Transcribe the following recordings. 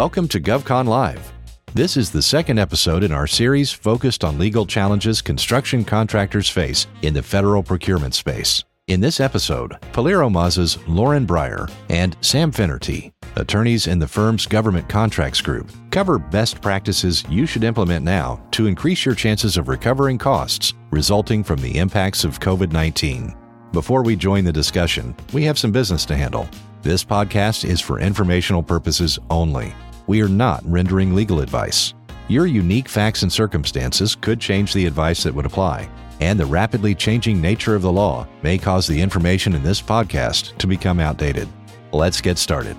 Welcome to GovCon Live. This is the second episode in our series focused on legal challenges construction contractors face in the federal procurement space. In this episode, PilieroMazza's Lauren Breyer and Sam Finnerty, attorneys in the firm's government contracts group, cover best practices you should implement now to increase your chances of recovering costs resulting from the impacts of COVID 19. Before we join the discussion, we have some business to handle. This podcast is for informational purposes only. We are not rendering legal advice. Your unique facts and circumstances could change the advice that would apply, and the rapidly changing nature of the law may cause the information in this podcast to become outdated. Let's get started.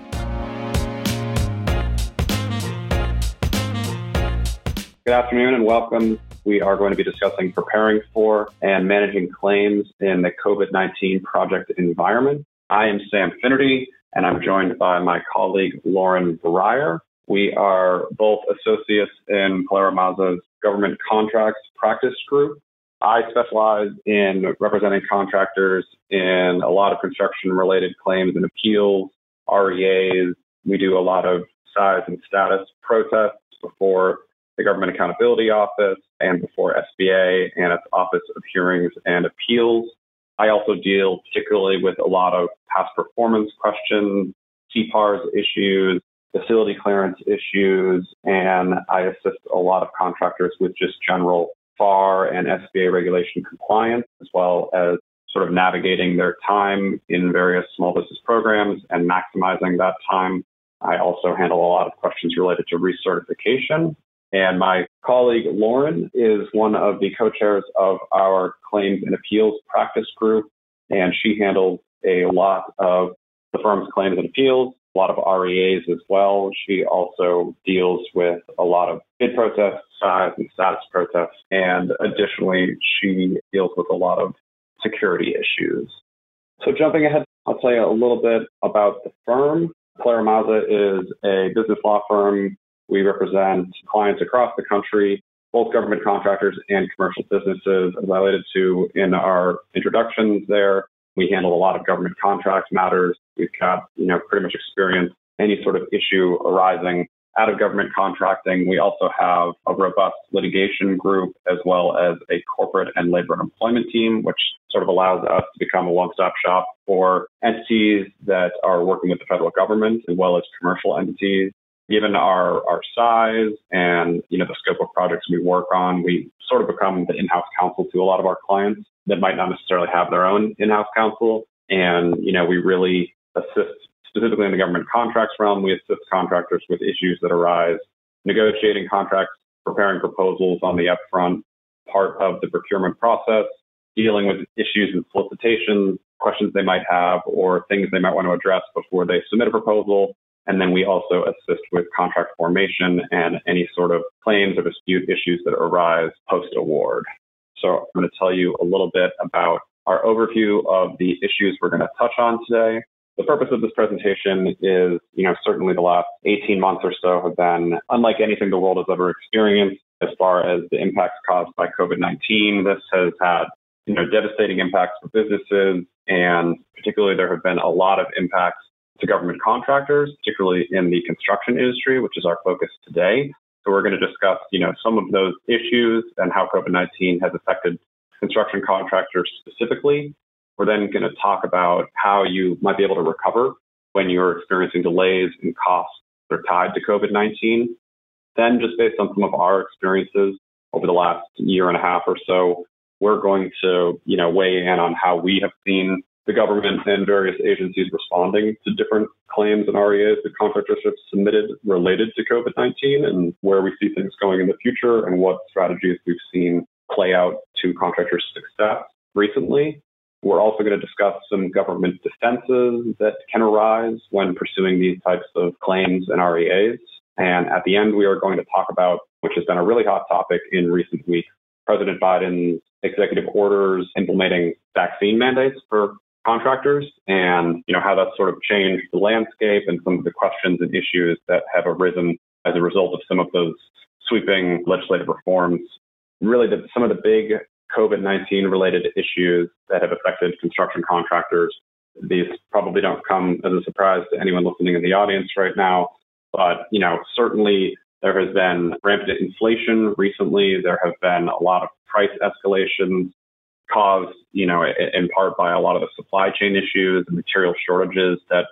Good afternoon and welcome we are going to be discussing preparing for and managing claims in the COVID 19 project environment. I am Sam Finnerty, and I'm joined by my colleague Lauren Breyer. We are both associates in PilieroMazza's government contracts practice group. I specialize in representing contractors in a lot of construction related claims and appeals, REAs. We do a lot of size and status protests before the Government Accountability Office and before SBA and its Office of Hearings and Appeals. I also deal particularly with a lot of past performance questions, CPARS issues, facility clearance issues, and I assist a lot of contractors with just general FAR and SBA regulation compliance, as well as sort of navigating their time in various small business programs and maximizing that time. I also handle a lot of questions related to recertification and my colleague Lauren is one of the co-chairs of our claims and appeals practice group, and she handles a lot of the firm's claims and appeals, a lot of REAs as well. She also deals with a lot of bid protests, size and status protests, and additionally, she deals with a lot of security issues. So jumping ahead, I'll tell you a little bit about the firm. PilieroMazza is a business law firm we represent clients across the country, both government contractors and commercial businesses. As I alluded to in our introductions there, we handle a lot of government contract matters. We've got, you know, pretty much experience any sort of issue arising out of government contracting. We also have a robust litigation group as well as a corporate and labor and employment team, which sort of allows us to become a one-stop shop for entities that are working with the federal government as well as commercial entities given our, our size and, you know, the scope of projects we work on, we sort of become the in-house counsel to a lot of our clients that might not necessarily have their own in-house counsel. And, you know, we really assist specifically in the government contracts realm. We assist contractors with issues that arise, negotiating contracts, preparing proposals on the upfront part of the procurement process, dealing with issues and solicitations, questions they might have, or things they might want to address before they submit a proposal, and then we also assist with contract formation and any sort of claims or dispute issues that arise post award. So I'm going to tell you a little bit about our overview of the issues we're going to touch on today. The purpose of this presentation is, you know, certainly the last 18 months or so have been unlike anything the world has ever experienced as far as the impacts caused by COVID-19. This has had, you know, devastating impacts for businesses and particularly there have been a lot of impacts to government contractors, particularly in the construction industry, which is our focus today. So we're going to discuss, you know, some of those issues and how COVID-19 has affected construction contractors specifically. We're then going to talk about how you might be able to recover when you're experiencing delays and costs that are tied to COVID-19. Then just based on some of our experiences over the last year and a half or so, we're going to, you know, weigh in on how we have seen the government and various agencies responding to different claims and REAs that contractors have submitted related to COVID 19 and where we see things going in the future and what strategies we've seen play out to contractors' success recently. We're also going to discuss some government defenses that can arise when pursuing these types of claims and REAs. And at the end, we are going to talk about, which has been a really hot topic in recent weeks, President Biden's executive orders implementing vaccine mandates for contractors and you know how that's sort of changed the landscape and some of the questions and issues that have arisen as a result of some of those sweeping legislative reforms. Really, the, some of the big COVID-19 related issues that have affected construction contractors. These probably don't come as a surprise to anyone listening in the audience right now. But, you know, certainly there has been rampant inflation recently. There have been a lot of price escalations caused, you know, in part by a lot of the supply chain issues and material shortages that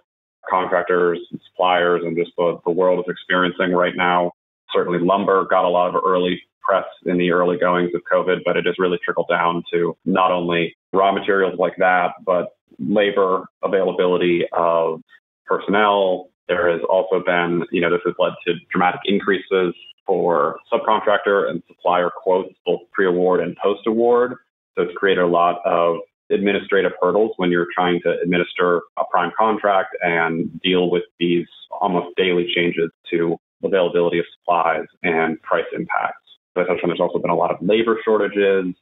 contractors and suppliers and just the, the world is experiencing right now. Certainly lumber got a lot of early press in the early goings of COVID, but it has really trickled down to not only raw materials like that, but labor availability of personnel. There has also been, you know, this has led to dramatic increases for subcontractor and supplier quotes, both pre-award and post-award. So it's created a lot of administrative hurdles when you're trying to administer a prime contract and deal with these almost daily changes to availability of supplies and price impacts. But there's also been a lot of labor shortages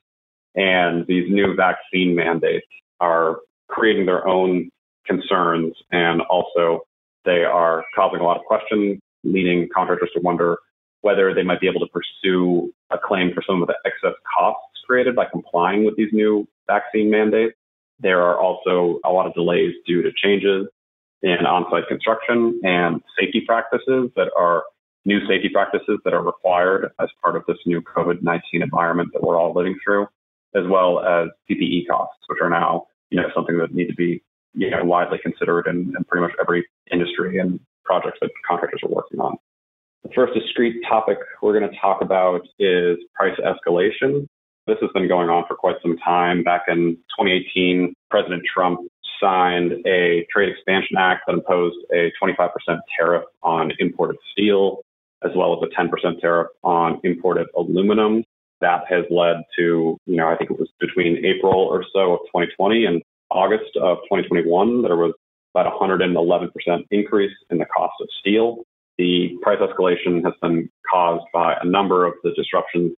and these new vaccine mandates are creating their own concerns and also they are causing a lot of questions, leading contractors to wonder whether they might be able to pursue a claim for some of the excess costs created by complying with these new vaccine mandates. There are also a lot of delays due to changes in on-site construction and safety practices that are new safety practices that are required as part of this new COVID-19 environment that we're all living through, as well as PPE costs, which are now, you know, something that need to be, you know, widely considered in, in pretty much every industry and projects that contractors are working on. The first discrete topic we're going to talk about is price escalation. This has been going on for quite some time. Back in 2018, President Trump signed a Trade Expansion Act that imposed a 25% tariff on imported steel, as well as a 10% tariff on imported aluminum. That has led to, you know, I think it was between April or so of 2020 and August of 2021, there was about 111% increase in the cost of steel. The price escalation has been caused by a number of the disruptions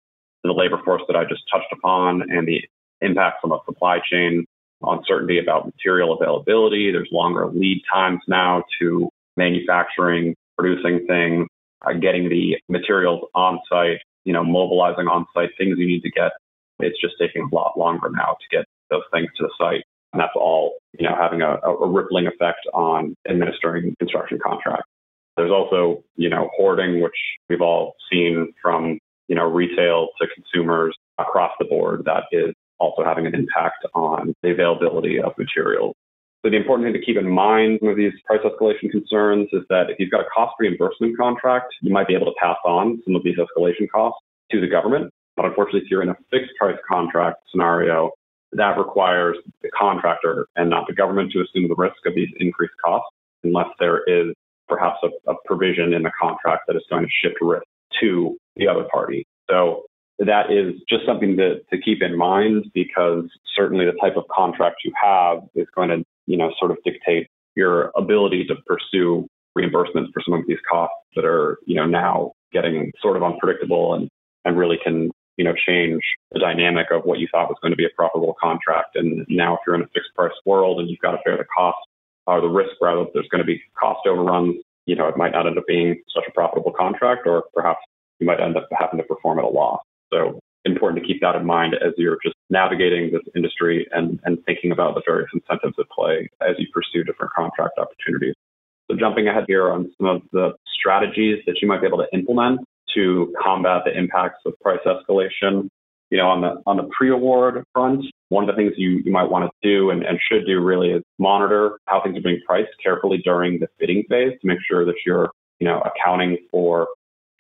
the labor force that I just touched upon and the impacts on the supply chain, uncertainty about material availability. There's longer lead times now to manufacturing, producing things, uh, getting the materials on site, you know, mobilizing on site, things you need to get. It's just taking a lot longer now to get those things to the site. And that's all, you know, having a, a rippling effect on administering construction contracts. There's also, you know, hoarding, which we've all seen from you know, retail to consumers across the board that is also having an impact on the availability of materials. So the important thing to keep in mind with these price escalation concerns is that if you've got a cost reimbursement contract, you might be able to pass on some of these escalation costs to the government. But unfortunately, if you're in a fixed price contract scenario, that requires the contractor and not the government to assume the risk of these increased costs unless there is perhaps a, a provision in the contract that is going to shift risk to the other party. So that is just something to, to keep in mind because certainly the type of contract you have is going to, you know, sort of dictate your ability to pursue reimbursements for some of these costs that are, you know, now getting sort of unpredictable and, and really can, you know, change the dynamic of what you thought was going to be a profitable contract. And now if you're in a fixed price world and you've got to bear the cost or the risk rather, there's going to be cost overruns you know, it might not end up being such a profitable contract, or perhaps you might end up having to perform at a loss. So important to keep that in mind as you're just navigating this industry and, and thinking about the various incentives at play as you pursue different contract opportunities. So jumping ahead here on some of the strategies that you might be able to implement to combat the impacts of price escalation you know, on the on the pre-award front, one of the things you, you might want to do and, and should do really is monitor how things are being priced carefully during the bidding phase to make sure that you're, you know, accounting for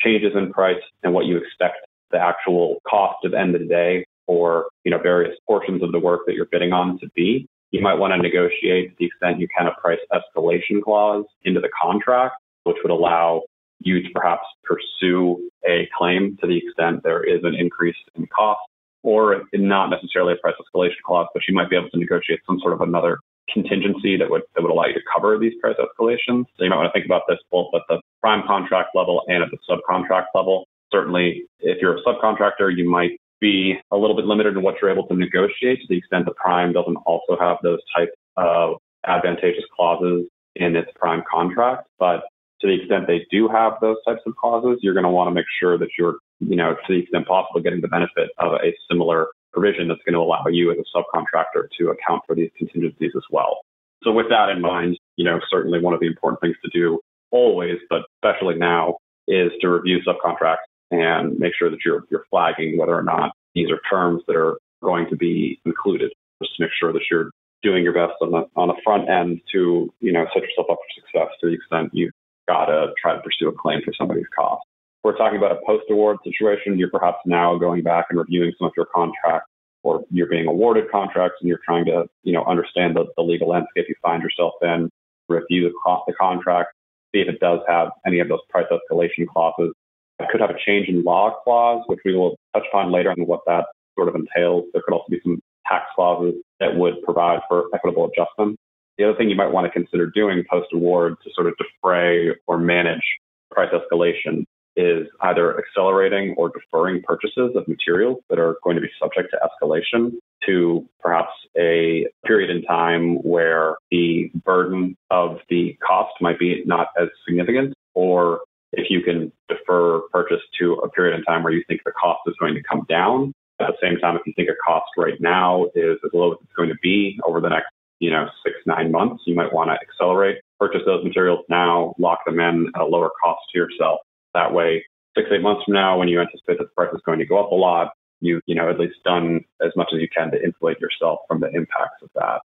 changes in price and what you expect the actual cost of end of the day for, you know, various portions of the work that you're bidding on to be. You might want to negotiate to the extent you can a price escalation clause into the contract, which would allow you to perhaps pursue a claim to the extent there is an increase in cost, or not necessarily a price escalation clause, but you might be able to negotiate some sort of another contingency that would that would allow you to cover these price escalations. So you might want to think about this both at the prime contract level and at the subcontract level. Certainly, if you're a subcontractor, you might be a little bit limited in what you're able to negotiate to the extent the prime doesn't also have those type of advantageous clauses in its prime contract. But to the extent they do have those types of clauses, you're going to want to make sure that you're, you know, to the extent possible, getting the benefit of a similar provision that's going to allow you as a subcontractor to account for these contingencies as well. So with that in mind, you know, certainly one of the important things to do always, but especially now, is to review subcontracts and make sure that you're, you're flagging whether or not these are terms that are going to be included, just to make sure that you're doing your best on the on the front end to you know set yourself up for success to the extent you've got to try to pursue a claim for somebody's cost. We're talking about a post-award situation. You're perhaps now going back and reviewing some of your contracts, or you're being awarded contracts and you're trying to you know understand the, the legal landscape you find yourself in, review the, the contract, see if it does have any of those price escalation clauses. It could have a change in law clause, which we will touch upon later on what that sort of entails. There could also be some tax clauses that would provide for equitable adjustment. The other thing you might want to consider doing post award to sort of defray or manage price escalation is either accelerating or deferring purchases of materials that are going to be subject to escalation to perhaps a period in time where the burden of the cost might be not as significant, or if you can defer purchase to a period in time where you think the cost is going to come down. At the same time, if you think a cost right now is as low as it's going to be over the next, you know, six, nine months, you might want to accelerate, purchase those materials now, lock them in at a lower cost to yourself. That way, six, eight months from now, when you anticipate that the price is going to go up a lot, you, you know, at least done as much as you can to insulate yourself from the impacts of that.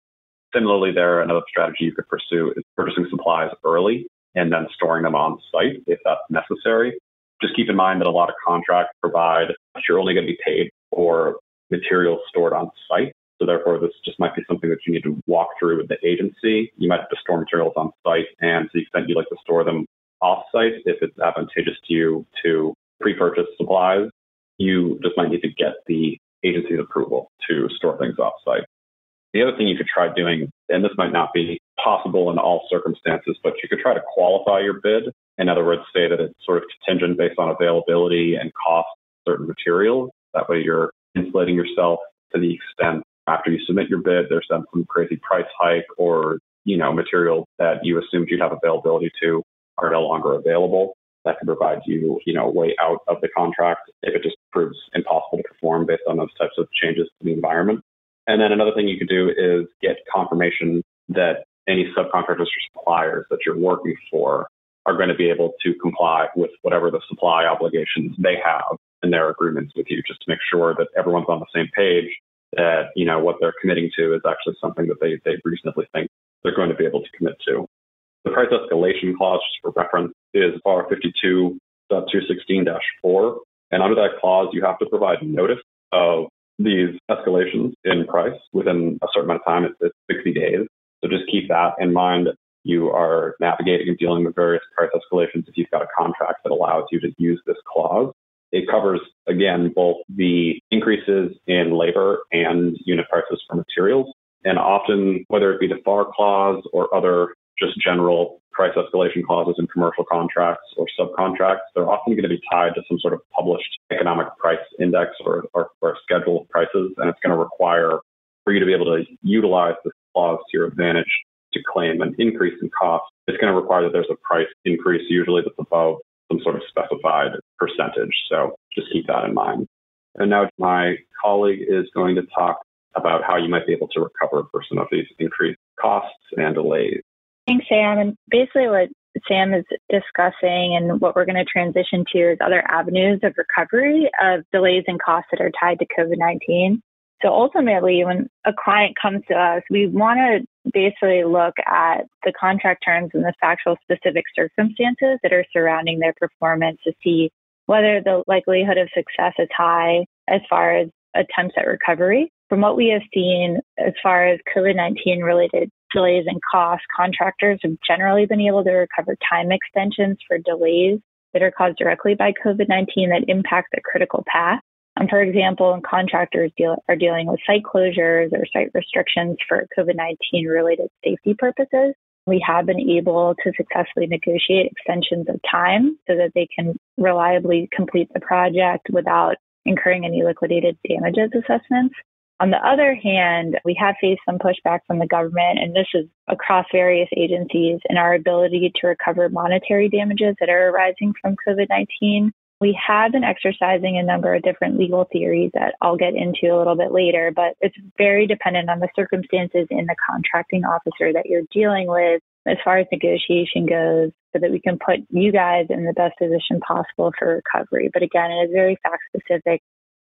Similarly, there, another strategy you could pursue is purchasing supplies early and then storing them on site if that's necessary. Just keep in mind that a lot of contracts provide that you're only going to be paid for materials stored on site. So therefore, this just might be something that you need to walk through with the agency. You might have to store materials on site, and to the extent you'd like to store them off site, if it's advantageous to you to pre-purchase supplies, you just might need to get the agency's approval to store things off site. The other thing you could try doing, and this might not be possible in all circumstances, but you could try to qualify your bid. In other words, say that it's sort of contingent based on availability and cost of certain materials. That way you're insulating yourself to the extent after you submit your bid, there's some crazy price hike or, you know, material that you assumed you'd have availability to are no longer available. That could provide you, you know, way out of the contract if it just proves impossible to perform based on those types of changes to the environment. And then another thing you could do is get confirmation that any subcontractors or suppliers that you're working for are going to be able to comply with whatever the supply obligations they have in their agreements with you, just to make sure that everyone's on the same page, that, you know, what they're committing to is actually something that they, they reasonably think they're going to be able to commit to. The price escalation clause, just for reference, is FAR 52.216-4. And under that clause, you have to provide notice of these escalations in price within a certain amount of time. It's, it's 60 days. So just keep that in mind. You are navigating and dealing with various price escalations if you've got a contract that allows you to use this clause. It covers, again, both the increases in labor and unit prices for materials. And often, whether it be the FAR clause or other just general price escalation clauses in commercial contracts or subcontracts, they're often going to be tied to some sort of published economic price index or, or, or schedule of prices. And it's going to require for you to be able to utilize this clause to your advantage to claim an increase in cost. It's going to require that there's a price increase, usually that's above some sort of specified percentage. So just keep that in mind. And now my colleague is going to talk about how you might be able to recover for some of these increased costs and delays. Thanks, Sam. And basically, what Sam is discussing and what we're going to transition to is other avenues of recovery of delays and costs that are tied to COVID 19. So ultimately, when a client comes to us, we want to basically look at the contract terms and the factual specific circumstances that are surrounding their performance to see whether the likelihood of success is high as far as attempts at recovery. From what we have seen as far as COVID 19 related delays and costs, contractors have generally been able to recover time extensions for delays that are caused directly by COVID 19 that impact the critical path. Um, for example, when contractors deal, are dealing with site closures or site restrictions for COVID 19 related safety purposes, we have been able to successfully negotiate extensions of time so that they can reliably complete the project without incurring any liquidated damages assessments. On the other hand, we have faced some pushback from the government, and this is across various agencies, in our ability to recover monetary damages that are arising from COVID 19. We have been exercising a number of different legal theories that I'll get into a little bit later, but it's very dependent on the circumstances in the contracting officer that you're dealing with as far as negotiation goes. so that we can put you guys in the best position possible for recovery. But again, it is very fact specific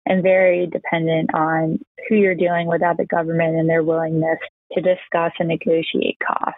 and very dependent on who you're dealing with at the government and their willingness to discuss and negotiate costs.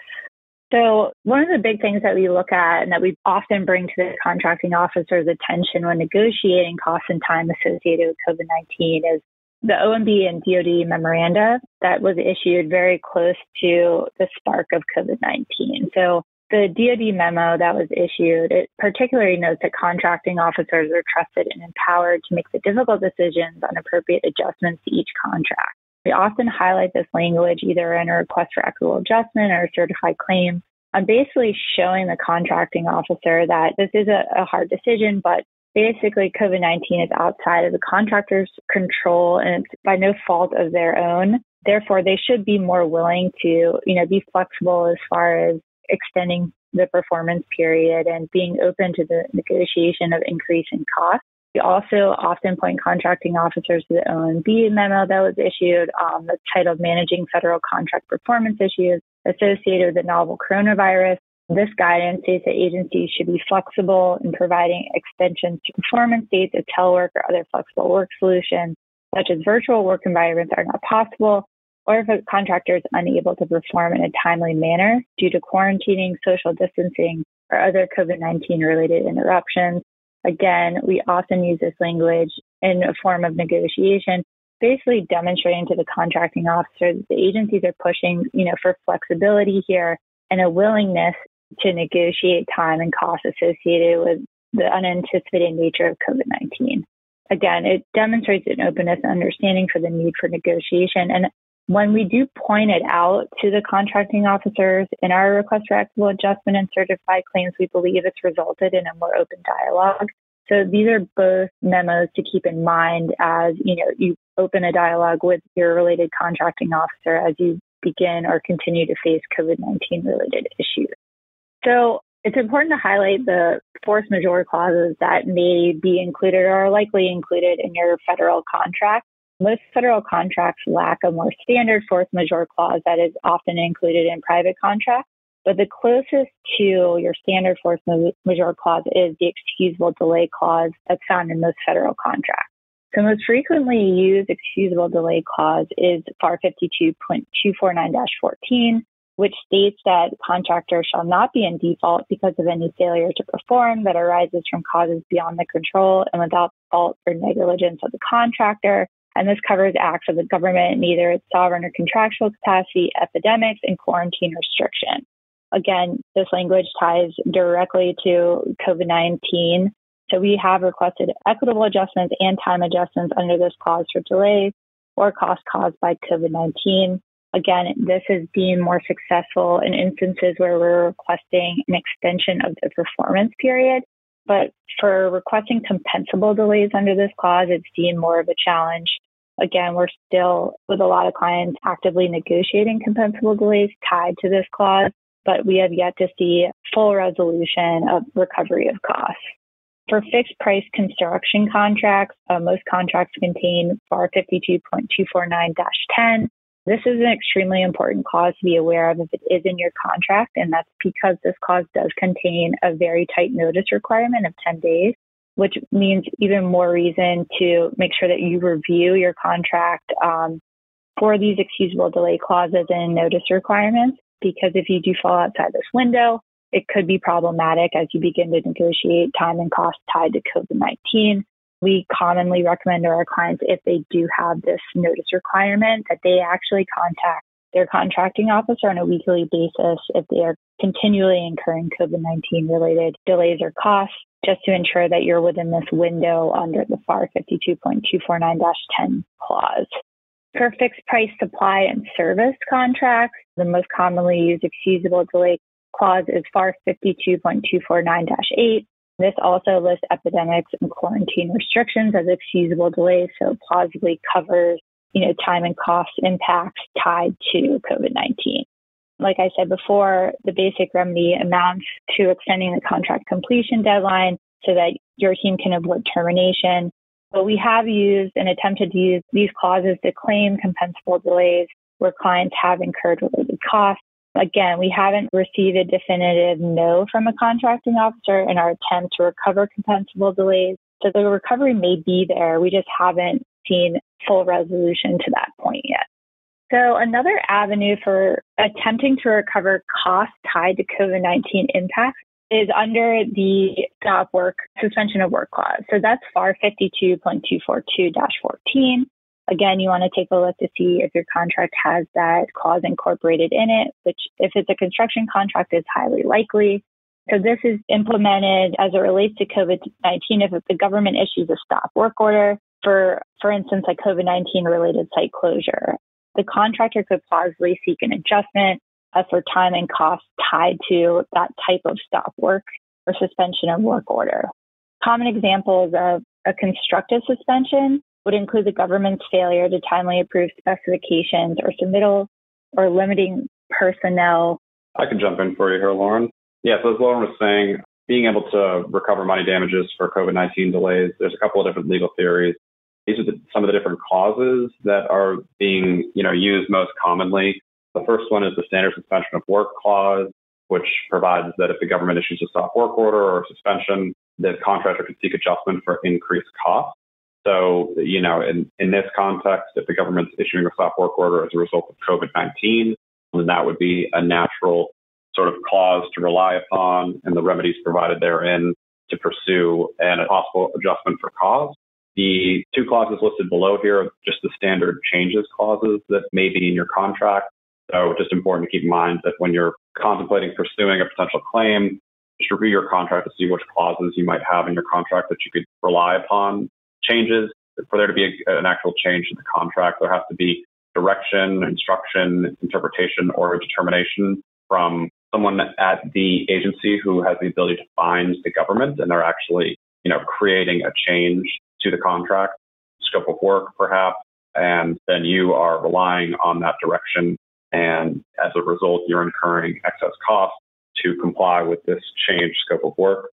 So one of the big things that we look at and that we often bring to the contracting officer's attention when negotiating costs and time associated with COVID-19 is the OMB and DoD memoranda that was issued very close to the spark of COVID-19. So the DoD memo that was issued, it particularly notes that contracting officers are trusted and empowered to make the difficult decisions on appropriate adjustments to each contract. We often highlight this language either in a request for equitable adjustment or a certified claim. I'm basically showing the contracting officer that this is a, a hard decision, but basically COVID 19 is outside of the contractor's control and it's by no fault of their own. Therefore, they should be more willing to, you know, be flexible as far as extending the performance period and being open to the negotiation of increasing costs. We also often point contracting officers to the OMB memo that was issued um, that's titled Managing Federal Contract Performance Issues associated with the novel coronavirus. This guidance states that agencies should be flexible in providing extensions to performance dates if telework or other flexible work solutions, such as virtual work environments, are not possible, or if a contractor is unable to perform in a timely manner due to quarantining, social distancing, or other COVID 19 related interruptions. Again, we often use this language in a form of negotiation, basically demonstrating to the contracting officer that the agencies are pushing, you know, for flexibility here and a willingness to negotiate time and costs associated with the unanticipated nature of COVID-19. Again, it demonstrates an openness and understanding for the need for negotiation. And when we do point it out to the contracting officers in our request for equitable adjustment and certified claims, we believe it's resulted in a more open dialogue. So these are both memos to keep in mind as, you know, you open a dialogue with your related contracting officer as you begin or continue to face COVID-19 related issues. So it's important to highlight the force majeure clauses that may be included or are likely included in your federal contract. Most federal contracts lack a more standard force majeure clause that is often included in private contracts. But the closest to your standard force majeure clause is the excusable delay clause that's found in most federal contracts. The most frequently used excusable delay clause is FAR 52.249-14, which states that contractor shall not be in default because of any failure to perform that arises from causes beyond the control and without fault or negligence of the contractor. And this covers acts of the government in either its sovereign or contractual capacity, epidemics, and quarantine restriction. Again, this language ties directly to COVID 19. So we have requested equitable adjustments and time adjustments under this clause for delays or costs caused by COVID 19. Again, this is deemed more successful in instances where we're requesting an extension of the performance period. But for requesting compensable delays under this clause, it's deemed more of a challenge. Again, we're still with a lot of clients actively negotiating compensable delays tied to this clause, but we have yet to see full resolution of recovery of costs. For fixed price construction contracts, uh, most contracts contain FAR 52.249 10 this is an extremely important clause to be aware of if it is in your contract, and that's because this clause does contain a very tight notice requirement of 10 days, which means even more reason to make sure that you review your contract um, for these excusable delay clauses and notice requirements, because if you do fall outside this window, it could be problematic as you begin to negotiate time and cost tied to COVID 19 we commonly recommend to our clients if they do have this notice requirement that they actually contact their contracting officer on a weekly basis if they are continually incurring COVID 19 related delays or costs, just to ensure that you're within this window under the FAR 52.249 10 clause. For fixed price supply and service contracts, the most commonly used excusable delay clause is FAR 52.249 8. This also lists epidemics and quarantine restrictions as excusable delays, so plausibly covers, you know, time and cost impacts tied to COVID-19. Like I said before, the basic remedy amounts to extending the contract completion deadline so that your team can avoid termination. But we have used and attempted to use these clauses to claim compensable delays where clients have incurred related costs Again, we haven't received a definitive no from a contracting officer in our attempt to recover compensable delays. So the recovery may be there. We just haven't seen full resolution to that point yet. So another avenue for attempting to recover costs tied to COVID-19 impacts is under the stop work suspension of work clause. So that's FAR 52.242-14. Again, you want to take a look to see if your contract has that clause incorporated in it, which if it's a construction contract is highly likely. So this is implemented as it relates to COVID-19 if the government issues a stop work order for, for instance, a COVID-19 related site closure. The contractor could plausibly seek an adjustment for time and cost tied to that type of stop work or suspension of work order. Common examples of a constructive suspension would include the government's failure to timely approve specifications or submittal or limiting personnel. I can jump in for you here, Lauren. Yeah, so as Lauren was saying, being able to recover money damages for COVID 19 delays, there's a couple of different legal theories. These are the, some of the different clauses that are being you know, used most commonly. The first one is the standard suspension of work clause, which provides that if the government issues a stop work order or suspension, the contractor can seek adjustment for increased costs. So, you know, in, in this context, if the government's issuing a stop work order as a result of COVID 19, then that would be a natural sort of clause to rely upon and the remedies provided therein to pursue and a possible adjustment for cause. The two clauses listed below here are just the standard changes clauses that may be in your contract. So just important to keep in mind that when you're contemplating pursuing a potential claim, just review your contract to see which clauses you might have in your contract that you could rely upon changes. For there to be a, an actual change in the contract, there has to be direction, instruction, interpretation, or determination from someone at the agency who has the ability to find the government and they're actually, you know, creating a change to the contract, scope of work perhaps, and then you are relying on that direction. And as a result, you're incurring excess costs to comply with this changed scope of work.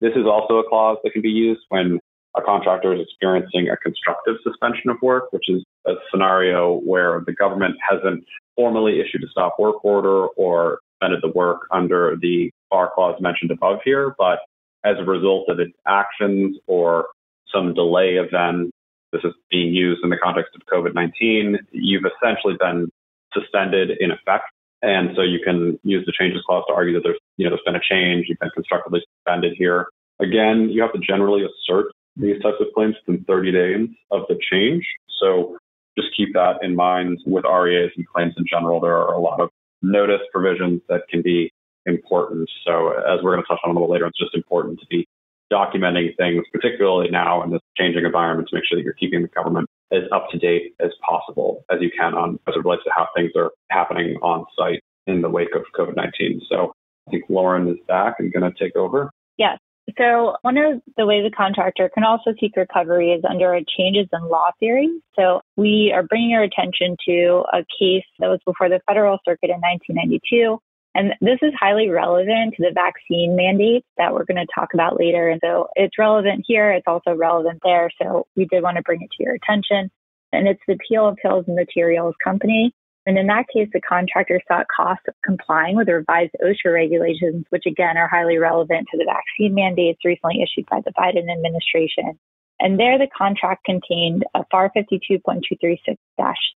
This is also a clause that can be used when a contractor is experiencing a constructive suspension of work, which is a scenario where the government hasn't formally issued a stop work order or suspended the work under the bar clause mentioned above here, but as a result of its actions or some delay of them. this is being used in the context of COVID-19, you've essentially been suspended in effect. And so you can use the changes clause to argue that there's, you know, there's been a change, you've been constructively suspended here. Again, you have to generally assert these types of claims within 30 days of the change. So just keep that in mind with REAs and claims in general. There are a lot of notice provisions that can be important. So as we're going to touch on a little later, it's just important to be documenting things, particularly now in this changing environment, to make sure that you're keeping the government as up to date as possible as you can on as it relates to how things are happening on site in the wake of COVID-19. So I think Lauren is back and going to take over. Yes. So one of the ways a contractor can also seek recovery is under a changes in law theory. So we are bringing your attention to a case that was before the federal circuit in 1992. And this is highly relevant to the vaccine mandates that we're going to talk about later. And so it's relevant here. It's also relevant there. So we did want to bring it to your attention. And it's the appeal of Hills and Materials Company. And in that case, the contractor sought costs of complying with the revised OSHA regulations, which again are highly relevant to the vaccine mandates recently issued by the Biden administration. And there, the contract contained a FAR 52.236-7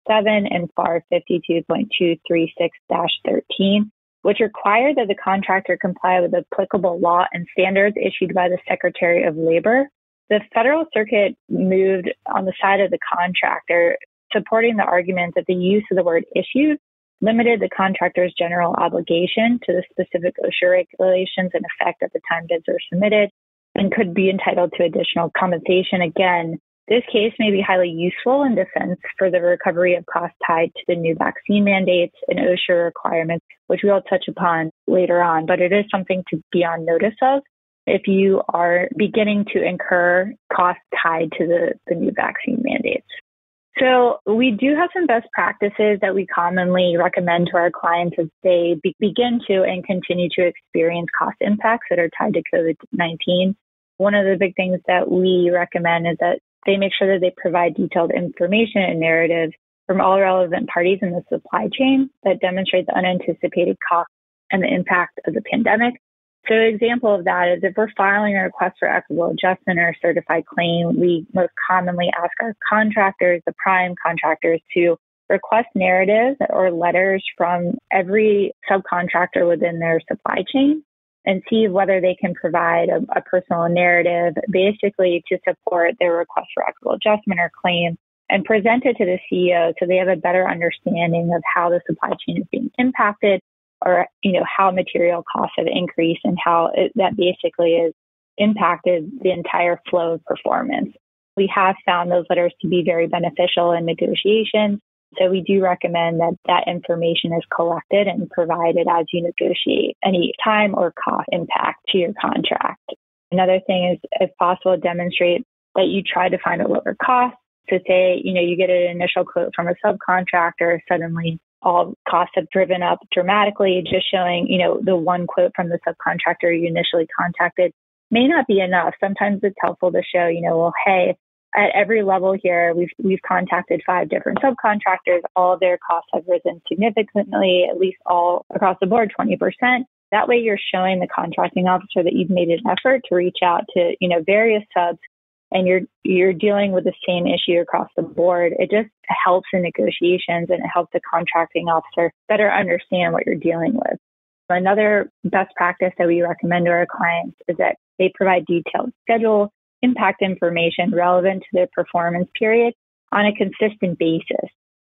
and FAR 52.236-13, which required that the contractor comply with applicable law and standards issued by the Secretary of Labor. The Federal Circuit moved on the side of the contractor supporting the argument that the use of the word issued limited the contractor's general obligation to the specific OSHA regulations in effect at the time bids were submitted and could be entitled to additional compensation. Again, this case may be highly useful in defense for the recovery of costs tied to the new vaccine mandates and OSHA requirements, which we'll touch upon later on, but it is something to be on notice of if you are beginning to incur costs tied to the, the new vaccine mandates. So we do have some best practices that we commonly recommend to our clients as they be- begin to and continue to experience cost impacts that are tied to COVID-19. One of the big things that we recommend is that they make sure that they provide detailed information and narrative from all relevant parties in the supply chain that demonstrate the unanticipated costs and the impact of the pandemic. So an example of that is if we're filing a request for equitable adjustment or a certified claim, we most commonly ask our contractors, the prime contractors, to request narratives or letters from every subcontractor within their supply chain and see whether they can provide a, a personal narrative basically to support their request for equitable adjustment or claim and present it to the CEO so they have a better understanding of how the supply chain is being impacted or you know how material costs have increased and how it, that basically has impacted the entire flow of performance. We have found those letters to be very beneficial in negotiations. So we do recommend that that information is collected and provided as you negotiate any time or cost impact to your contract. Another thing is, if possible, demonstrate that you try to find a lower cost. So say, you know, you get an initial quote from a subcontractor, suddenly all costs have driven up dramatically, just showing, you know, the one quote from the subcontractor you initially contacted may not be enough. Sometimes it's helpful to show, you know, well, hey, at every level here, we've we've contacted five different subcontractors. All their costs have risen significantly, at least all across the board, 20%. That way you're showing the contracting officer that you've made an effort to reach out to, you know, various subs and you're you're dealing with the same issue across the board, it just helps in negotiations and it helps the contracting officer better understand what you're dealing with. Another best practice that we recommend to our clients is that they provide detailed schedule, impact information relevant to their performance period on a consistent basis.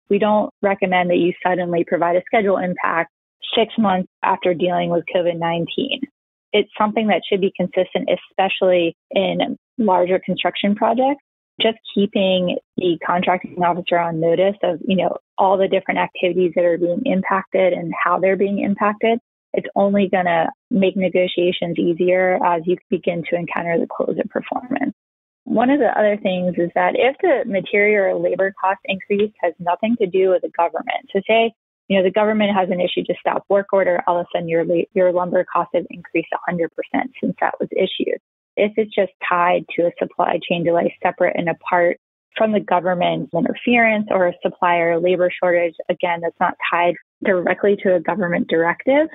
We don't recommend that you suddenly provide a schedule impact six months after dealing with COVID 19 it's something that should be consistent, especially in larger construction projects. Just keeping the contracting officer on notice of, you know, all the different activities that are being impacted and how they're being impacted. It's only going to make negotiations easier as you begin to encounter the close of performance. One of the other things is that if the material or labor cost increase has nothing to do with the government, so say you know, the government has an issue to stop work order, all of a sudden your, your lumber costs have increased 100% since that was issued. If it's just tied to a supply chain delay separate and apart from the government's interference or a supplier labor shortage, again, that's not tied directly to a government directive,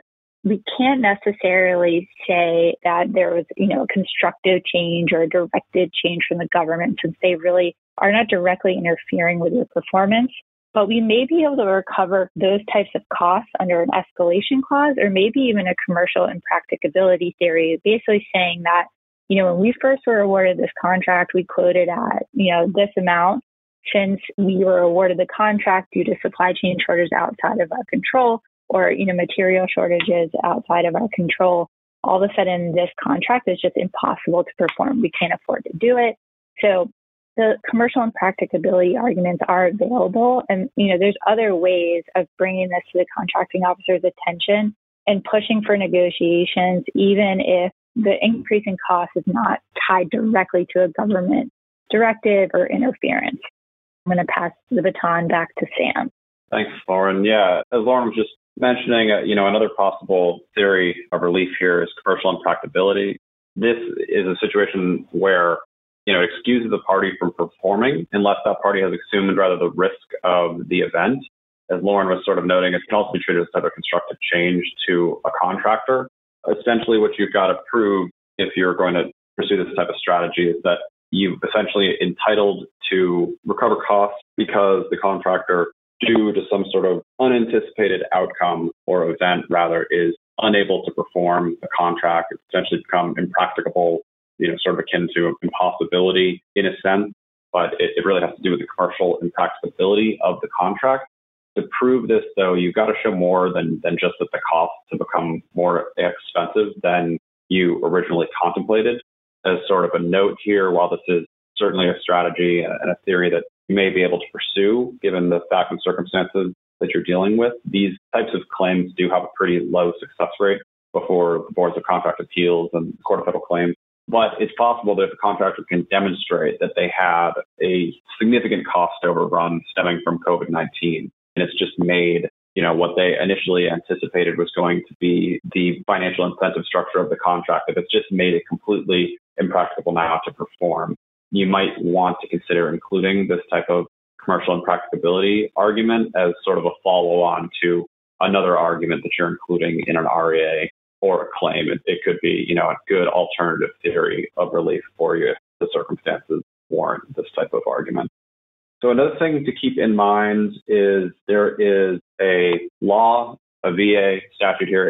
we can't necessarily say that there was, you know, a constructive change or a directed change from the government since they really are not directly interfering with your performance but we may be able to recover those types of costs under an escalation clause or maybe even a commercial impracticability theory, basically saying that, you know, when we first were awarded this contract, we quoted at, you know, this amount. Since we were awarded the contract due to supply chain shortages outside of our control or, you know, material shortages outside of our control, all of a sudden this contract is just impossible to perform. We can't afford to do it. So the commercial impracticability arguments are available. And, you know, there's other ways of bringing this to the contracting officer's attention and pushing for negotiations, even if the increase in cost is not tied directly to a government directive or interference. I'm going to pass the baton back to Sam. Thanks, Lauren. Yeah, as Lauren was just mentioning, uh, you know, another possible theory of relief here is commercial impracticability. This is a situation where you know, excuses a party from performing unless that party has assumed rather the risk of the event. As Lauren was sort of noting, it can also be treated as type of constructive change to a contractor. Essentially, what you've got to prove if you're going to pursue this type of strategy is that you've essentially entitled to recover costs because the contractor, due to some sort of unanticipated outcome or event, rather, is unable to perform the contract. It's essentially become impracticable you know, sort of akin to impossibility in a sense, but it, it really has to do with the commercial impracticability of the contract. To prove this, though, you've got to show more than, than just that the costs have become more expensive than you originally contemplated. As sort of a note here, while this is certainly a strategy and a theory that you may be able to pursue given the fact and circumstances that you're dealing with, these types of claims do have a pretty low success rate before the boards of contract appeals and court of federal claims. But it's possible that if a contractor can demonstrate that they had a significant cost overrun stemming from COVID 19, and it's just made you know what they initially anticipated was going to be the financial incentive structure of the contract, if it's just made it completely impractical now to perform, you might want to consider including this type of commercial impracticability argument as sort of a follow on to another argument that you're including in an REA or a claim. It, it could be, you know, a good alternative theory of relief for you if the circumstances warrant this type of argument. So another thing to keep in mind is there is a law, a VA statute here,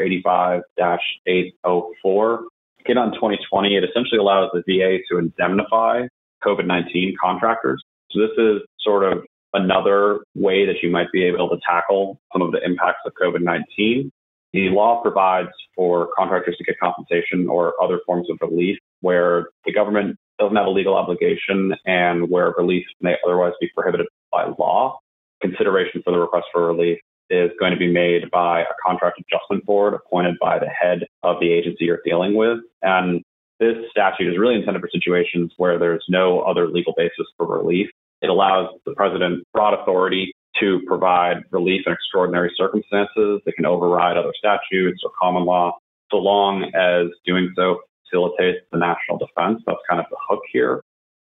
85-804, came out in 2020. It essentially allows the VA to indemnify COVID-19 contractors. So this is sort of another way that you might be able to tackle some of the impacts of COVID-19. The law provides for contractors to get compensation or other forms of relief where the government doesn't have a legal obligation and where relief may otherwise be prohibited by law. Consideration for the request for relief is going to be made by a contract adjustment board appointed by the head of the agency you're dealing with. And this statute is really intended for situations where there's no other legal basis for relief. It allows the president broad authority to provide relief in extraordinary circumstances. They can override other statutes or common law, so long as doing so facilitates the national defense. That's kind of the hook here.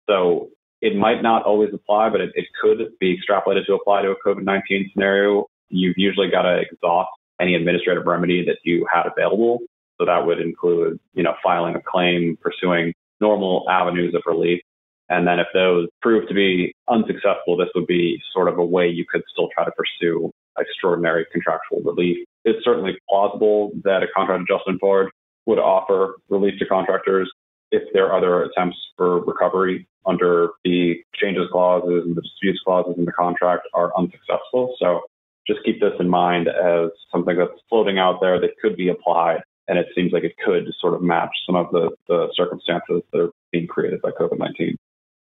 So it might not always apply, but it, it could be extrapolated to apply to a COVID 19 scenario. You've usually got to exhaust any administrative remedy that you had available. So that would include, you know, filing a claim, pursuing normal avenues of relief. And then if those prove to be unsuccessful, this would be sort of a way you could still try to pursue extraordinary contractual relief. It's certainly plausible that a contract adjustment board would offer relief to contractors if their other attempts for recovery under the changes clauses and the disputes clauses in the contract are unsuccessful. So just keep this in mind as something that's floating out there that could be applied. And it seems like it could sort of match some of the, the circumstances that are being created by COVID 19.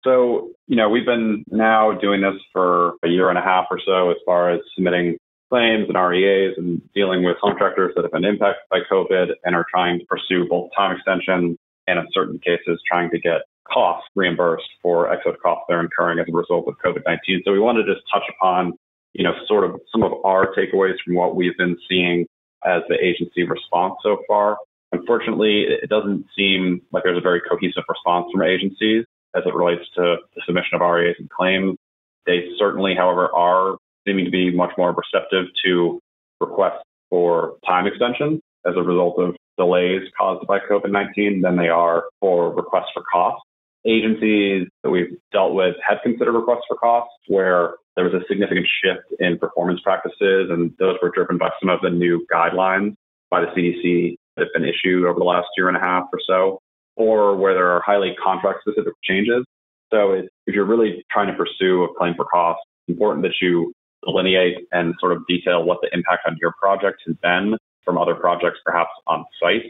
So, you know, we've been now doing this for a year and a half or so as far as submitting claims and REAs and dealing with contractors that have been impacted by COVID and are trying to pursue both time extension and in certain cases trying to get costs reimbursed for excess costs they're incurring as a result of COVID-19. So we want to just touch upon, you know, sort of some of our takeaways from what we've been seeing as the agency response so far. Unfortunately, it doesn't seem like there's a very cohesive response from agencies as it relates to the submission of REAs and claims. They certainly, however, are seeming to be much more receptive to requests for time extension as a result of delays caused by COVID-19 than they are for requests for costs. Agencies that we've dealt with have considered requests for costs where there was a significant shift in performance practices, and those were driven by some of the new guidelines by the CDC that have been issued over the last year and a half or so, or where there are highly contract specific changes. So if you're really trying to pursue a claim for cost, it's important that you delineate and sort of detail what the impact on your project has been from other projects, perhaps on site.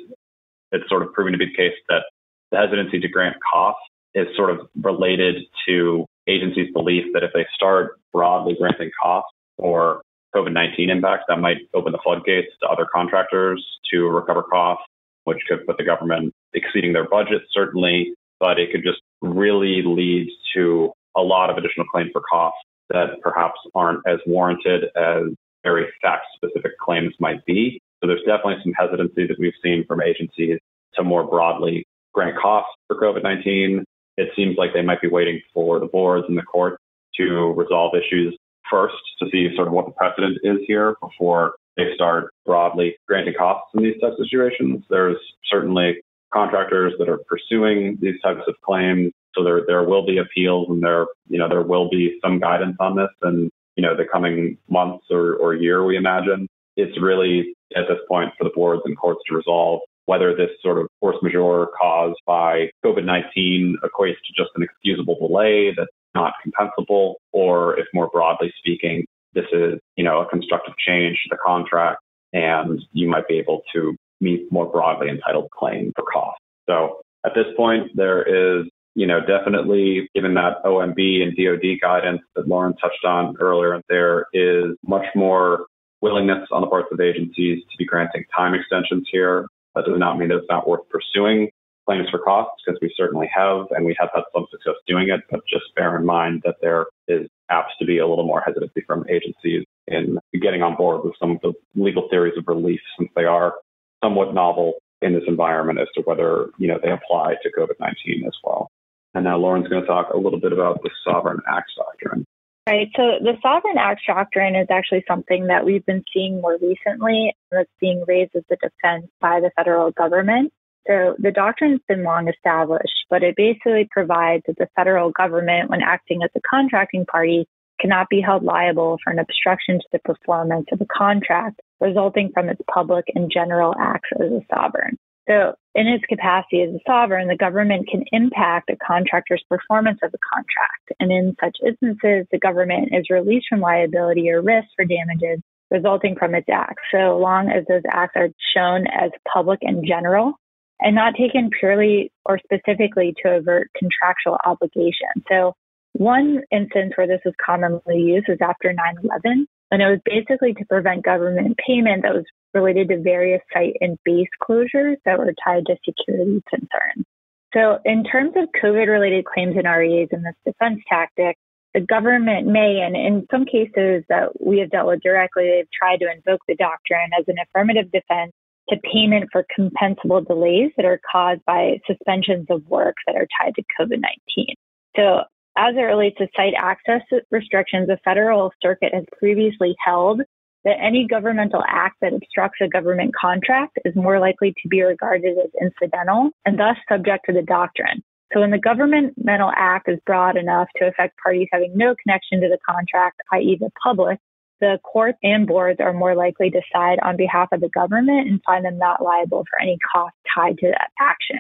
It's sort of proving to be the case that the hesitancy to grant costs is sort of related to agencies' belief that if they start broadly granting costs or COVID 19 impacts, that might open the floodgates to other contractors to recover costs, which could put the government exceeding their budget, certainly, but it could just really lead to a lot of additional claims for costs that perhaps aren't as warranted as very fact specific claims might be. So there's definitely some hesitancy that we've seen from agencies to more broadly grant costs for COVID 19. It seems like they might be waiting for the boards and the courts to resolve issues first to see sort of what the precedent is here before they start broadly granting costs in these types of situations. There's certainly contractors that are pursuing these types of claims. So there, there will be appeals and there, you know, there will be some guidance on this and, you know, the coming months or, or year, we imagine. It's really at this point for the boards and courts to resolve whether this sort of force majeure caused by COVID-19 equates to just an excusable delay that's not compensable, or if more broadly speaking, this is, you know, a constructive change to the contract and you might be able to meet more broadly entitled claim for cost. So at this point, there is, you know, definitely given that OMB and DOD guidance that Lauren touched on earlier, there is much more willingness on the parts of agencies to be granting time extensions here. That does not mean that it's not worth pursuing claims for costs because we certainly have, and we have had some success doing it. But just bear in mind that there is apt to be a little more hesitancy from agencies in getting on board with some of the legal theories of relief since they are somewhat novel in this environment as to whether, you know, they apply to COVID-19 as well. And now Lauren's going to talk a little bit about the Sovereign Acts Doctrine. Right. So the Sovereign Acts doctrine is actually something that we've been seeing more recently that's being raised as a defense by the federal government. So the doctrine's been long established, but it basically provides that the federal government, when acting as a contracting party, cannot be held liable for an obstruction to the performance of a contract resulting from its public and general acts as a sovereign. So, in its capacity as a sovereign, the government can impact a contractor's performance of the contract. And in such instances, the government is released from liability or risk for damages resulting from its acts, so long as those acts are shown as public and general and not taken purely or specifically to avert contractual obligation. So, one instance where this was commonly used was after 9 11, and it was basically to prevent government payment that was related to various site and base closures that were tied to security concerns. So, in terms of COVID related claims and REAs in this defense tactic, the government may, and in some cases that we have dealt with directly, they've tried to invoke the doctrine as an affirmative defense to payment for compensable delays that are caused by suspensions of work that are tied to COVID 19. So, as it relates to site access restrictions, the federal circuit has previously held that any governmental act that obstructs a government contract is more likely to be regarded as incidental and thus subject to the doctrine. So when the governmental act is broad enough to affect parties having no connection to the contract, i.e. the public, the courts and boards are more likely to side on behalf of the government and find them not liable for any cost tied to that action.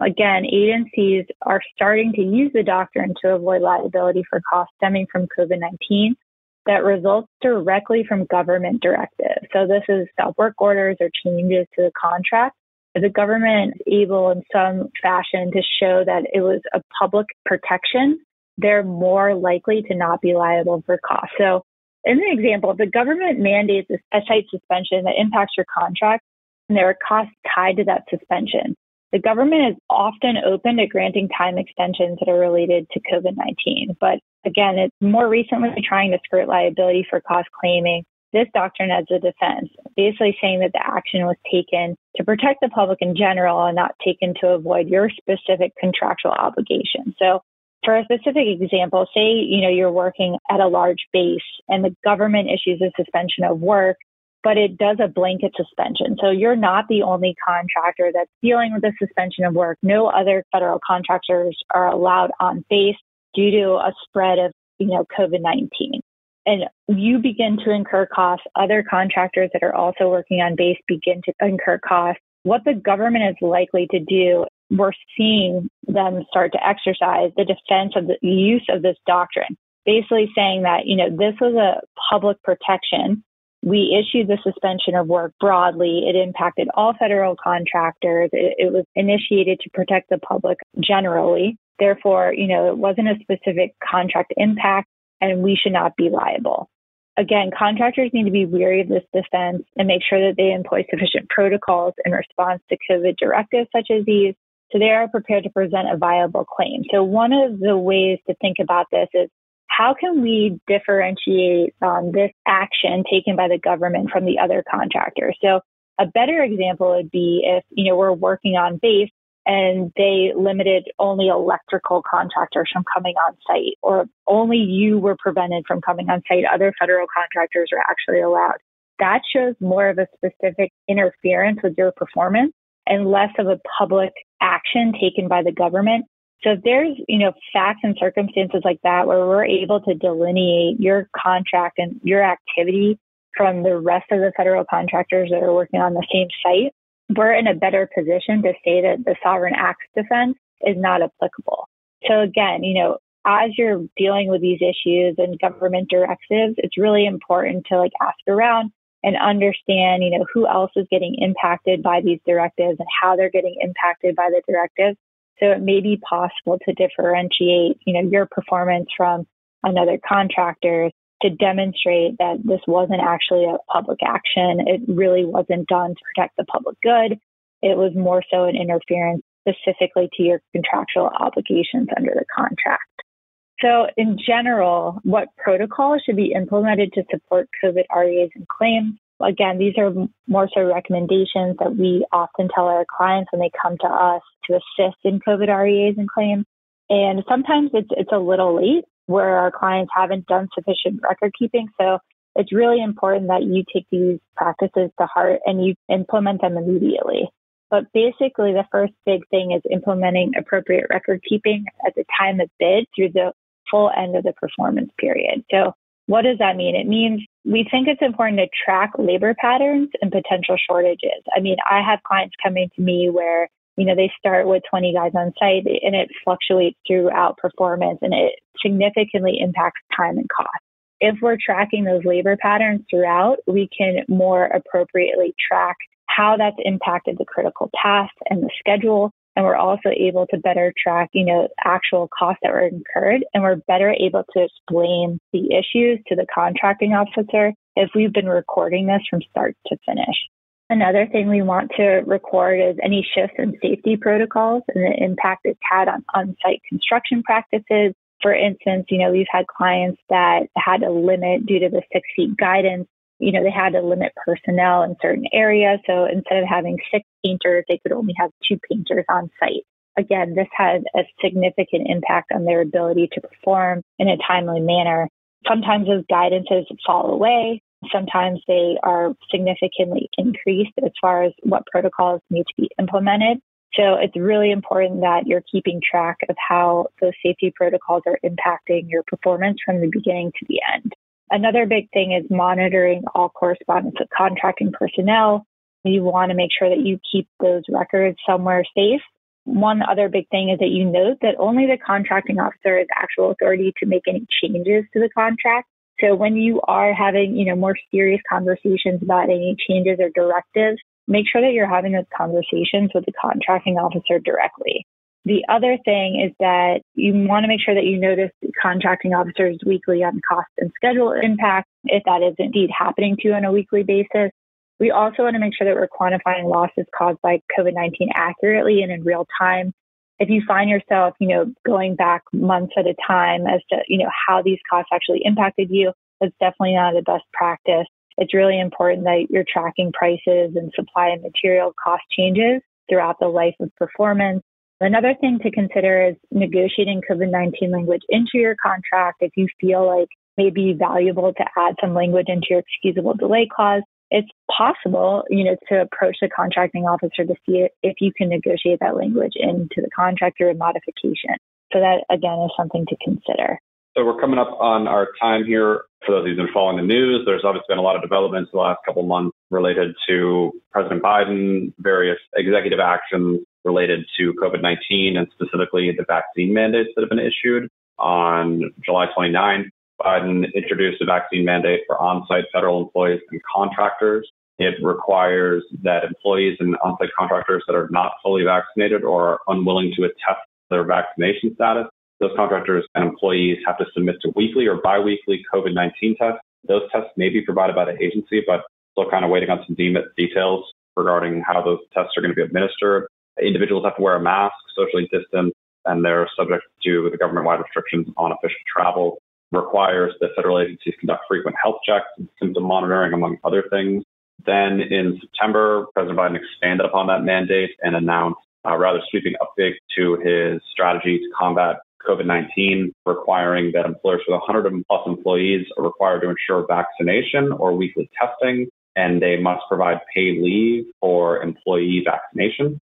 Again, agencies are starting to use the doctrine to avoid liability for costs stemming from COVID 19 that results directly from government directives. So this is stop work orders or changes to the contract. If the government is able in some fashion to show that it was a public protection, they're more likely to not be liable for costs. So in the example, if the government mandates a site suspension that impacts your contract, and there are costs tied to that suspension, the government is often open to granting time extensions that are related to COVID 19. But again, it's more recently trying to skirt liability for cost claiming this doctrine as a defense, basically saying that the action was taken to protect the public in general and not taken to avoid your specific contractual obligation. So for a specific example, say, you know, you're working at a large base and the government issues a suspension of work but it does a blanket suspension. So you're not the only contractor that's dealing with the suspension of work. No other federal contractors are allowed on base due to a spread of, you know, COVID-19. And you begin to incur costs. Other contractors that are also working on base begin to incur costs. What the government is likely to do, we're seeing them start to exercise the defense of the use of this doctrine, basically saying that, you know, this was a public protection we issued the suspension of work broadly. It impacted all federal contractors. It, it, was initiated to protect the public generally. Therefore, you know, it wasn't a specific contract impact and we should not be liable. Again, contractors need to be wary of this defense and make sure that they employ sufficient protocols in response to COVID directives such as these so they are prepared to present a viable claim. So one of the ways to think about this is how can we differentiate um, this action taken by the government from the other contractors? So a better example would be if, you know, we're working on base and they limited only electrical contractors from coming on site or only you were prevented from coming on site. Other federal contractors are actually allowed. That shows more of a specific interference with your performance and less of a public action taken by the government so if there's, you know, facts and circumstances like that where we're able to delineate your contract and your activity from the rest of the federal contractors that are working on the same site, we're in a better position to say that the sovereign acts defense is not applicable. So again, you know, as you're dealing with these issues and government directives, it's really important to like ask around and understand, you know, who else is getting impacted by these directives and how they're getting impacted by the directives so it may be possible to differentiate, you know, your performance from another contractor to demonstrate that this wasn't actually a public action. It really wasn't done to protect the public good. It was more so an interference specifically to your contractual obligations under the contract. So in general, what protocols should be implemented to support COVID REAs and claims? Again, these are more so recommendations that we often tell our clients when they come to us to assist in COVID REAs and claims. And sometimes it's, it's a little late. where our clients haven't done sufficient record keeping. So it's really important that you take these practices to heart and you implement them immediately. But basically, the first big thing is implementing appropriate record keeping at the time of bid through the full end of the performance period. So what does that mean? It means we think it's important to track labor patterns and potential shortages. I mean, I have clients coming to me where, you know, they start with 20 guys on site and it fluctuates throughout performance and it significantly impacts time and cost. If we're tracking those labor patterns throughout, we can more appropriately track how that's impacted the critical path and the schedule. And we're also able to better track, you know, actual costs that were incurred. And we're better able to explain the issues to the contracting officer if we've been recording this from start to finish. Another thing we want to record is any shifts in safety protocols and the impact it's had on on-site construction practices. For instance, you know, we've had clients that had a limit due to the six feet guidance you know, they had to limit personnel in certain areas. So instead of having six painters, they could only have two painters on site. Again, this had a significant impact on their ability to perform in a timely manner. Sometimes those guidances fall away. Sometimes they are significantly increased as far as what protocols need to be implemented. So it's really important that you're keeping track of how those safety protocols are impacting your performance from the beginning to the end. Another big thing is monitoring all correspondence with contracting personnel. You want to make sure that you keep those records somewhere safe. One other big thing is that you note that only the contracting officer has actual authority to make any changes to the contract. So when you are having, you know, more serious conversations about any changes or directives, make sure that you're having those conversations with the contracting officer directly. The other thing is that you want to make sure that you notice contracting officers weekly on cost and schedule impact, if that is indeed happening to you on a weekly basis. We also want to make sure that we're quantifying losses caused by COVID-19 accurately and in real time. If you find yourself, you know, going back months at a time as to, you know, how these costs actually impacted you, that's definitely not the best practice. It's really important that you're tracking prices and supply and material cost changes throughout the life of performance Another thing to consider is negotiating COVID 19 language into your contract if you feel like maybe valuable to add some language into your excusable delay clause. It's possible, you know, to approach the contracting officer to see if you can negotiate that language into the contract or a modification. So that again is something to consider. So we're coming up on our time here. For those of you who've been following the news, there's obviously been a lot of developments the last couple of months related to President Biden, various executive actions related to COVID 19 and specifically the vaccine mandates that have been issued. On July 29, Biden introduced a vaccine mandate for on site federal employees and contractors. It requires that employees and on site contractors that are not fully vaccinated or are unwilling to attest their vaccination status, those contractors and employees have to submit to weekly or biweekly COVID 19 tests. Those tests may be provided by the agency, but still kind of waiting on some details regarding how those tests are going to be administered. Individuals have to wear a mask, socially distance, and they're subject to the government-wide restrictions on official travel. Requires that federal agencies conduct frequent health checks and symptom monitoring, among other things. Then in September, President Biden expanded upon that mandate and announced a rather sweeping update to his strategy to combat COVID-19, requiring that employers with 100 plus employees are required to ensure vaccination or weekly testing, and they must provide paid leave for employee vaccination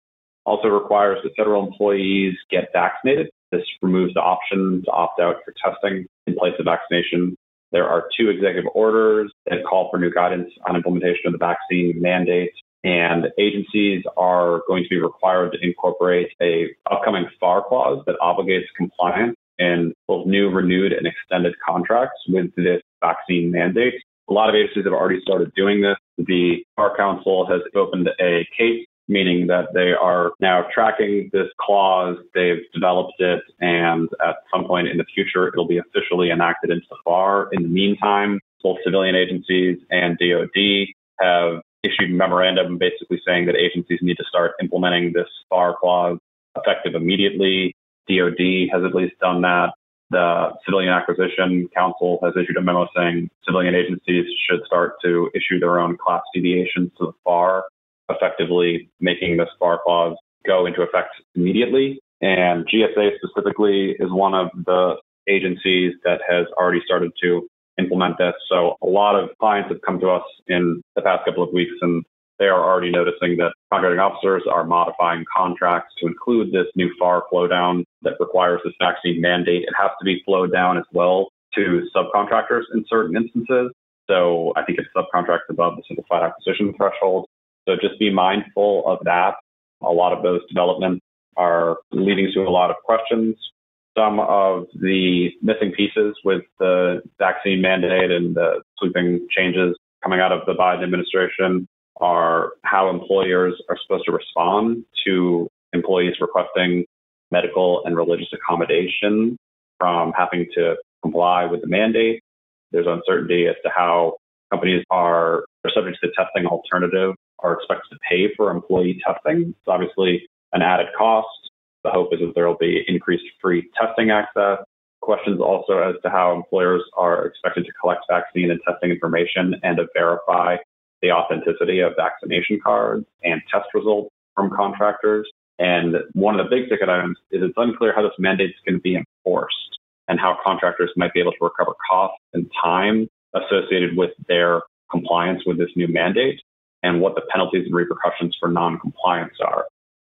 also requires that federal employees get vaccinated. This removes the option to opt out for testing in place of vaccination. There are two executive orders that call for new guidance on implementation of the vaccine mandate. And agencies are going to be required to incorporate a upcoming FAR clause that obligates compliance in both new, renewed, and extended contracts with this vaccine mandate. A lot of agencies have already started doing this. The FAR Council has opened a case meaning that they are now tracking this clause, they've developed it, and at some point in the future, it'll be officially enacted into the FAR. In the meantime, both civilian agencies and DoD have issued memorandum basically saying that agencies need to start implementing this FAR clause effective immediately. DoD has at least done that. The Civilian Acquisition Council has issued a memo saying civilian agencies should start to issue their own class deviations to the FAR effectively making this FAR clause go into effect immediately. And GSA specifically is one of the agencies that has already started to implement this. So a lot of clients have come to us in the past couple of weeks and they are already noticing that contracting officers are modifying contracts to include this new FAR flow down that requires this vaccine mandate. It has to be flowed down as well to subcontractors in certain instances. So I think it's subcontracts above the simplified acquisition threshold. So just be mindful of that. A lot of those developments are leading to a lot of questions. Some of the missing pieces with the vaccine mandate and the sweeping changes coming out of the Biden administration are how employers are supposed to respond to employees requesting medical and religious accommodation from having to comply with the mandate. There's uncertainty as to how companies are, subject to the testing alternative are expected to pay for employee testing. It's obviously an added cost. The hope is that there will be increased free testing access. Questions also as to how employers are expected to collect vaccine and testing information and to verify the authenticity of vaccination cards and test results from contractors. And one of the big ticket items is it's unclear how this mandate is going to be enforced and how contractors might be able to recover costs and time associated with their compliance with this new mandate and what the penalties and repercussions for non-compliance are.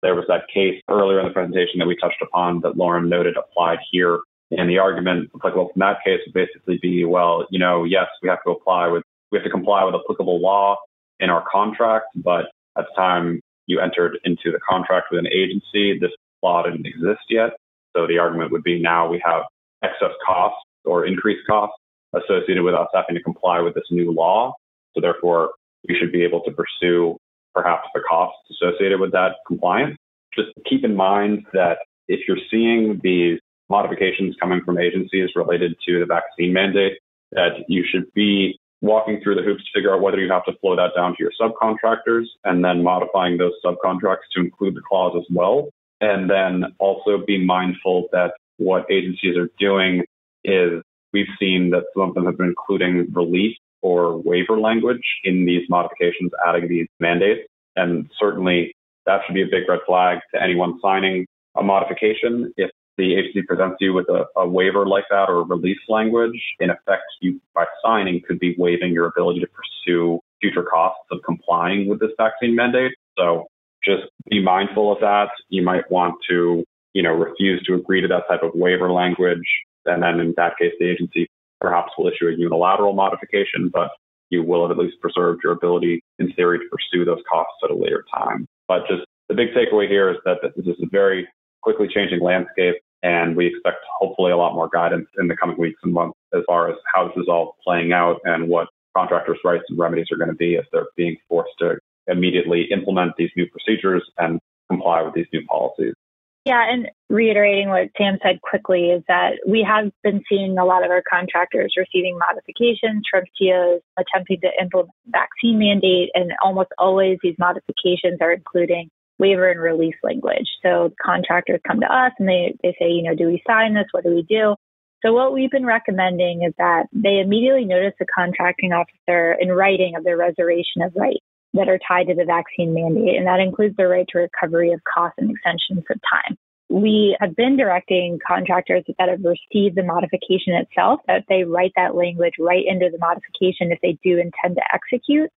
There was that case earlier in the presentation that we touched upon that Lauren noted applied here. And the argument applicable from that case would basically be, well, you know, yes, we have to apply with we have to comply with applicable law in our contract, but at the time you entered into the contract with an agency, this law didn't exist yet. So the argument would be now we have excess costs or increased costs associated with us having to comply with this new law. So therefore, we should be able to pursue perhaps the costs associated with that compliance. Just keep in mind that if you're seeing these modifications coming from agencies related to the vaccine mandate, that you should be walking through the hoops to figure out whether you have to flow that down to your subcontractors and then modifying those subcontracts to include the clause as well. And then also be mindful that what agencies are doing is we've seen that some of them have been including release or waiver language in these modifications, adding these mandates. And certainly that should be a big red flag to anyone signing a modification. If the agency presents you with a, a, waiver like that or release language, in effect, you by signing could be waiving your ability to pursue future costs of complying with this vaccine mandate. So just be mindful of that. You might want to, you know, refuse to agree to that type of waiver language. And then in that case, the agency perhaps will issue a unilateral modification, but you will have at least preserved your ability in theory to pursue those costs at a later time. But just the big takeaway here is that this is a very quickly changing landscape. And we expect hopefully a lot more guidance in the coming weeks and months as far as how this is all playing out and what contractors' rights and remedies are going to be if they're being forced to immediately implement these new procedures and comply with these new policies. Yeah, and reiterating what Sam said quickly is that we have been seeing a lot of our contractors receiving modifications from TOs attempting to implement vaccine mandate, and almost always these modifications are including waiver and release language. So contractors come to us and they, they say, you know, do we sign this? What do we do? So what we've been recommending is that they immediately notice the contracting officer in writing of their reservation of rights that are tied to the vaccine mandate, and that includes the right to recovery of costs and extensions of time. We have been directing contractors that have received the modification itself that they write that language right into the modification if they do intend to execute,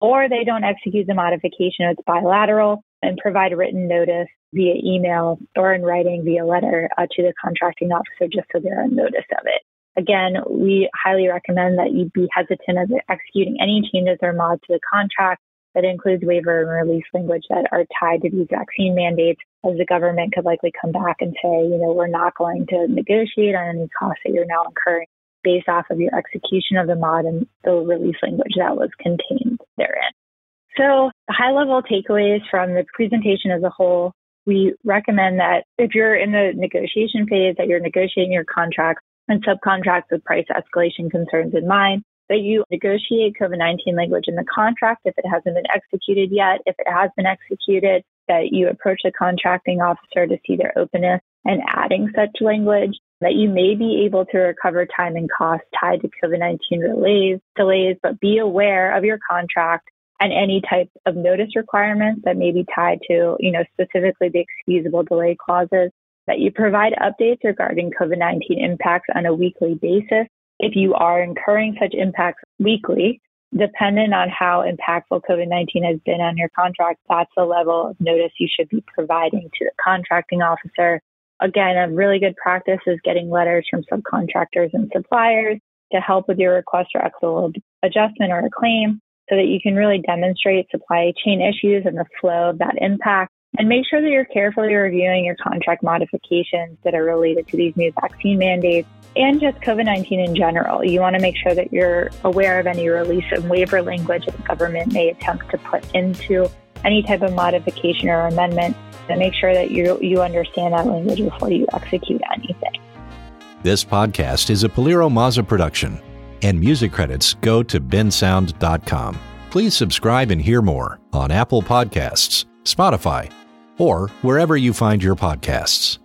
or they don't execute the modification, it's bilateral, and provide written notice via email or in writing via letter uh, to the contracting officer just so they're on notice of it. Again, we highly recommend that you be hesitant of executing any changes or mods to the contract that includes waiver and release language that are tied to these vaccine mandates, as the government could likely come back and say, you know, we're not going to negotiate on any costs that you're now incurring based off of your execution of the mod and the release language that was contained therein. So, high level takeaways from the presentation as a whole, we recommend that if you're in the negotiation phase, that you're negotiating your contracts and subcontracts with price escalation concerns in mind, that you negotiate COVID 19 language in the contract if it hasn't been executed yet. If it has been executed, that you approach the contracting officer to see their openness and adding such language, that you may be able to recover time and cost tied to COVID 19 delays, delays, but be aware of your contract and any type of notice requirements that may be tied to, you know, specifically the excusable delay clauses that you provide updates regarding COVID 19 impacts on a weekly basis. If you are incurring such impacts weekly, dependent on how impactful COVID 19 has been on your contract, that's the level of notice you should be providing to the contracting officer. Again, a really good practice is getting letters from subcontractors and suppliers to help with your request for equitable adjustment or a claim so that you can really demonstrate supply chain issues and the flow of that impact and make sure that you're carefully reviewing your contract modifications that are related to these new vaccine mandates and just COVID 19 in general. You want to make sure that you're aware of any release and waiver language that the government may attempt to put into any type of modification or amendment and make sure that you, you understand that language before you execute anything. This podcast is a PilieroMazza production, and music credits go to bensound.com. Please subscribe and hear more on Apple Podcasts, Spotify, or wherever you find your podcasts.